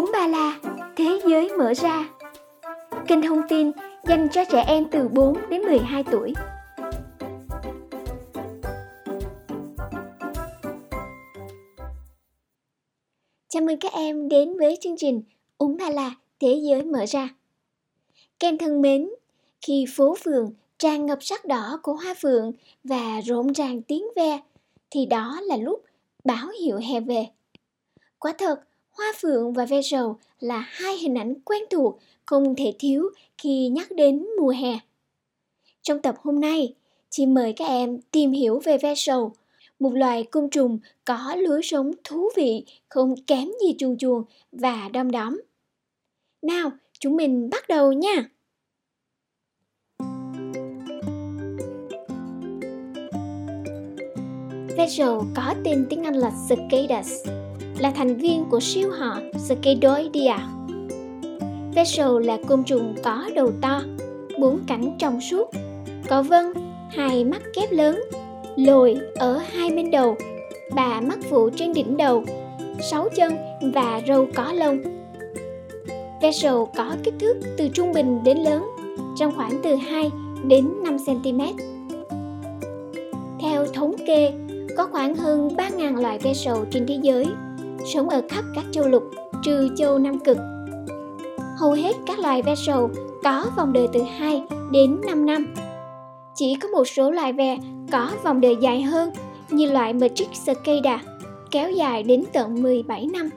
Úng Ba La, Thế giới mở ra. Kênh thông tin dành cho trẻ em từ 4 đến 12 tuổi. Chào mừng các em đến với chương trình Úng Ba La, Thế giới mở ra. Các em thân mến, khi phố phường tràn ngập sắc đỏ của hoa phượng và rộn ràng tiếng ve, thì đó là lúc báo hiệu hè về. Quả thật, hoa phượng và ve sầu là hai hình ảnh quen thuộc không thể thiếu khi nhắc đến mùa hè. Trong tập hôm nay, chị mời các em tìm hiểu về ve sầu, một loài côn trùng có lối sống thú vị không kém gì chuồn chuồn và đom đóm. Nào, chúng mình bắt đầu nha! Ve sầu có tên tiếng Anh là Cicadas, là thành viên của siêu họ Cicadoidea. Vessel là côn trùng có đầu to, bốn cánh trong suốt, có vân, hai mắt kép lớn, lồi ở hai bên đầu, ba mắt phụ trên đỉnh đầu, sáu chân và râu có lông. Vessel có kích thước từ trung bình đến lớn, trong khoảng từ 2 đến 5 cm. Theo thống kê, có khoảng hơn 3.000 loài ve sầu trên thế giới, sống ở khắp các châu lục, trừ châu Nam Cực. Hầu hết các loài ve sầu có vòng đời từ 2 đến 5 năm. Chỉ có một số loài ve có vòng đời dài hơn như loại Matrix cicada, kéo dài đến tận 17 năm.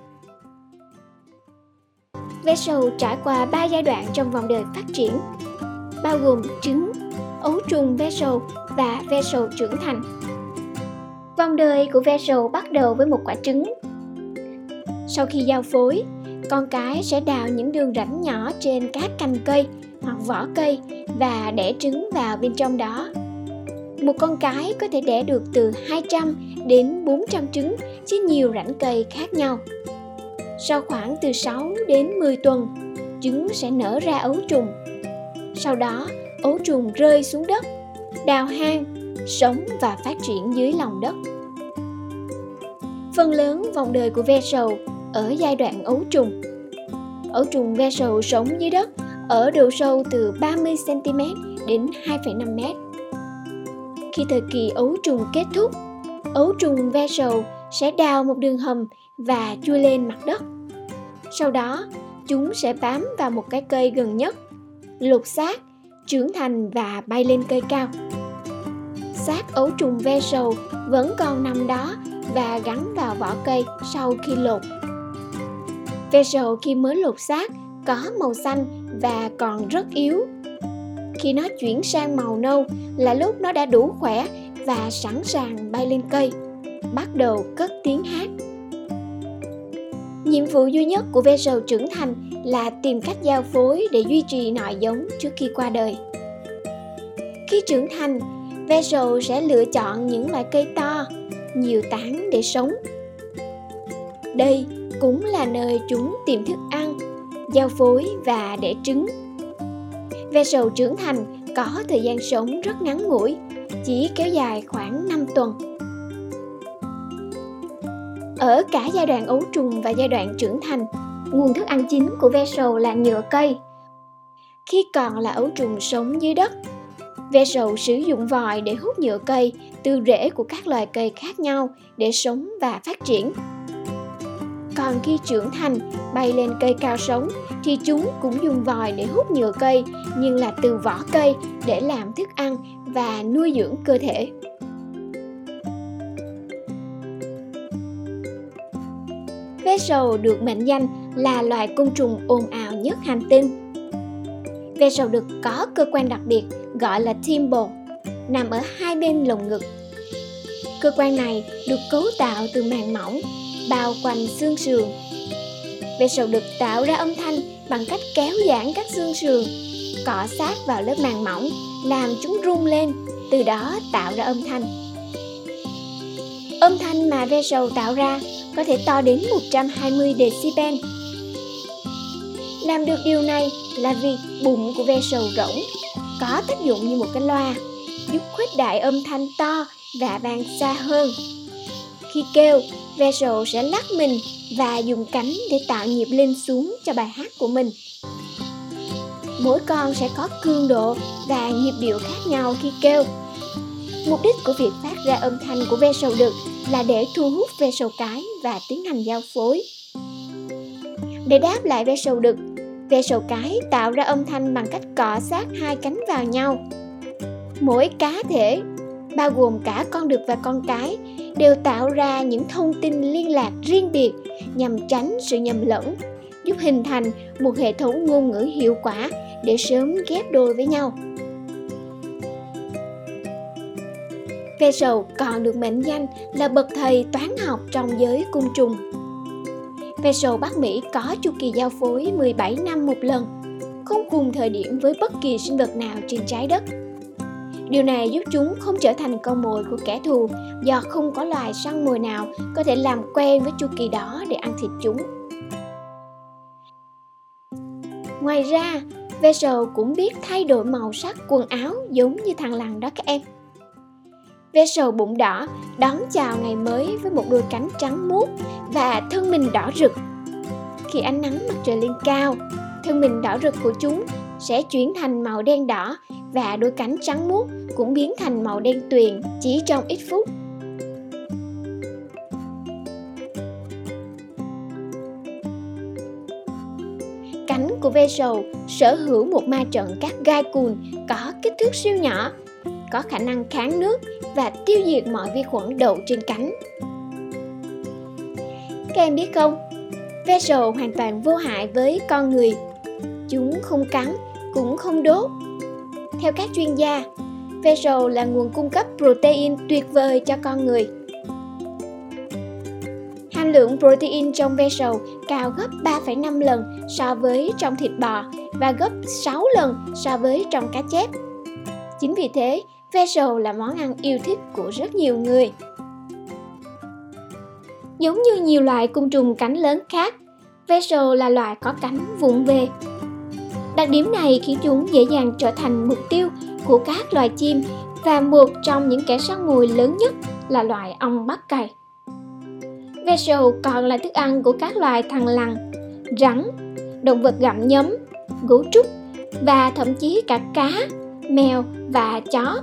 Ve sầu trải qua 3 giai đoạn trong vòng đời phát triển, bao gồm trứng, ấu trùng ve sầu và ve sầu trưởng thành. Vòng đời của ve sầu bắt đầu với một quả trứng. Sau khi giao phối, con cái sẽ đào những đường rãnh nhỏ trên các cành cây hoặc vỏ cây và đẻ trứng vào bên trong đó. Một con cái có thể đẻ được từ 200 đến 400 trứng trên nhiều rãnh cây khác nhau. Sau khoảng từ 6 đến 10 tuần, trứng sẽ nở ra ấu trùng. Sau đó, ấu trùng rơi xuống đất, đào hang sống và phát triển dưới lòng đất. Phần lớn vòng đời của ve sầu ở giai đoạn ấu trùng. Ấu trùng ve sầu sống dưới đất ở độ sâu từ 30cm đến 2,5m. Khi thời kỳ ấu trùng kết thúc, ấu trùng ve sầu sẽ đào một đường hầm và chui lên mặt đất. Sau đó, chúng sẽ bám vào một cái cây gần nhất, lột xác, trưởng thành và bay lên cây cao xác ấu trùng ve sầu vẫn còn nằm đó và gắn vào vỏ cây sau khi lột. Vessel khi mới lột xác có màu xanh và còn rất yếu. Khi nó chuyển sang màu nâu là lúc nó đã đủ khỏe và sẵn sàng bay lên cây, bắt đầu cất tiếng hát. Nhiệm vụ duy nhất của Vessel trưởng thành là tìm cách giao phối để duy trì nội giống trước khi qua đời. Khi trưởng thành, Vessel sẽ lựa chọn những loại cây to, nhiều tán để sống. Đây cũng là nơi chúng tìm thức ăn, giao phối và đẻ trứng. Ve sầu trưởng thành có thời gian sống rất ngắn ngủi, chỉ kéo dài khoảng 5 tuần. Ở cả giai đoạn ấu trùng và giai đoạn trưởng thành, nguồn thức ăn chính của ve sầu là nhựa cây. Khi còn là ấu trùng sống dưới đất, Ve sầu sử dụng vòi để hút nhựa cây từ rễ của các loài cây khác nhau để sống và phát triển. Còn khi trưởng thành, bay lên cây cao sống thì chúng cũng dùng vòi để hút nhựa cây nhưng là từ vỏ cây để làm thức ăn và nuôi dưỡng cơ thể. Ve sầu được mệnh danh là loài côn trùng ồn ào nhất hành tinh Ve sầu đực có cơ quan đặc biệt gọi là thimble, nằm ở hai bên lồng ngực. Cơ quan này được cấu tạo từ màng mỏng, bao quanh xương sườn. Ve sầu đực tạo ra âm thanh bằng cách kéo giãn các xương sườn, cọ sát vào lớp màng mỏng, làm chúng rung lên, từ đó tạo ra âm thanh. Âm thanh mà ve sầu tạo ra có thể to đến 120 decibel làm được điều này là vì bụng của ve sầu rỗng có tác dụng như một cái loa, giúp khuếch đại âm thanh to và vang xa hơn. Khi kêu, Vessel sẽ lắc mình và dùng cánh để tạo nhịp lên xuống cho bài hát của mình. Mỗi con sẽ có cường độ và nhịp điệu khác nhau khi kêu. Mục đích của việc phát ra âm thanh của Vessel đực là để thu hút Vessel cái và tiến hành giao phối. Để đáp lại Vessel đực, Vessel cái tạo ra âm thanh bằng cách cọ sát hai cánh vào nhau. Mỗi cá thể bao gồm cả con đực và con cái đều tạo ra những thông tin liên lạc riêng biệt nhằm tránh sự nhầm lẫn giúp hình thành một hệ thống ngôn ngữ hiệu quả để sớm ghép đôi với nhau Vessel còn được mệnh danh là bậc thầy toán học trong giới cung trùng. Vessel Bắc Mỹ có chu kỳ giao phối 17 năm một lần, không cùng thời điểm với bất kỳ sinh vật nào trên trái đất. Điều này giúp chúng không trở thành con mồi của kẻ thù do không có loài săn mồi nào có thể làm quen với chu kỳ đó để ăn thịt chúng. Ngoài ra, Vessel cũng biết thay đổi màu sắc quần áo giống như thằng lằn đó các em. Vessel bụng đỏ đón chào ngày mới với một đôi cánh trắng muốt và thân mình đỏ rực. Khi ánh nắng mặt trời lên cao, thân mình đỏ rực của chúng sẽ chuyển thành màu đen đỏ và đôi cánh trắng muốt cũng biến thành màu đen tuyền chỉ trong ít phút. Cánh của Vessel sở hữu một ma trận các gai cùn có kích thước siêu nhỏ, có khả năng kháng nước và tiêu diệt mọi vi khuẩn đậu trên cánh. Các em biết không, Vessel hoàn toàn vô hại với con người. Chúng không cắn, cũng không đốt. Theo các chuyên gia, ve sầu là nguồn cung cấp protein tuyệt vời cho con người. Hàm lượng protein trong ve sầu cao gấp 3,5 lần so với trong thịt bò và gấp 6 lần so với trong cá chép. Chính vì thế, ve sầu là món ăn yêu thích của rất nhiều người. Giống như nhiều loại côn trùng cánh lớn khác, ve sầu là loài có cánh vụng về. Đặc điểm này khiến chúng dễ dàng trở thành mục tiêu của các loài chim và một trong những kẻ săn mồi lớn nhất là loài ong bắp cày. Vessel còn là thức ăn của các loài thằn lằn, rắn, động vật gặm nhấm, gấu trúc và thậm chí cả cá, mèo và chó.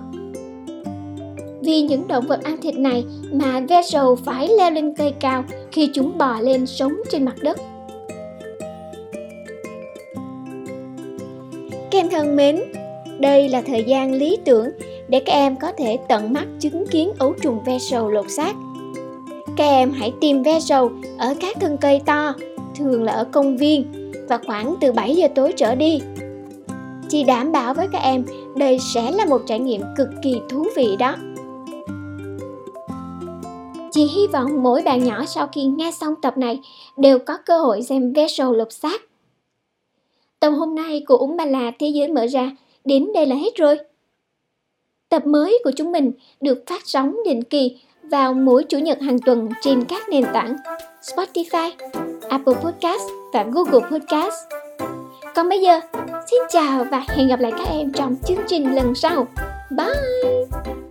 Vì những động vật ăn thịt này mà Vessel phải leo lên cây cao khi chúng bò lên sống trên mặt đất. Em thân mến, đây là thời gian lý tưởng để các em có thể tận mắt chứng kiến ấu trùng ve sầu lột xác. Các em hãy tìm ve sầu ở các thân cây to, thường là ở công viên và khoảng từ 7 giờ tối trở đi. Chị đảm bảo với các em đây sẽ là một trải nghiệm cực kỳ thú vị đó. Chị hy vọng mỗi bạn nhỏ sau khi nghe xong tập này đều có cơ hội xem ve sầu lột xác. Tập hôm nay của Úng Ba La Thế giới mở ra đến đây là hết rồi. Tập mới của chúng mình được phát sóng định kỳ vào mỗi chủ nhật hàng tuần trên các nền tảng Spotify, Apple Podcast và Google Podcast. Còn bây giờ, xin chào và hẹn gặp lại các em trong chương trình lần sau. Bye!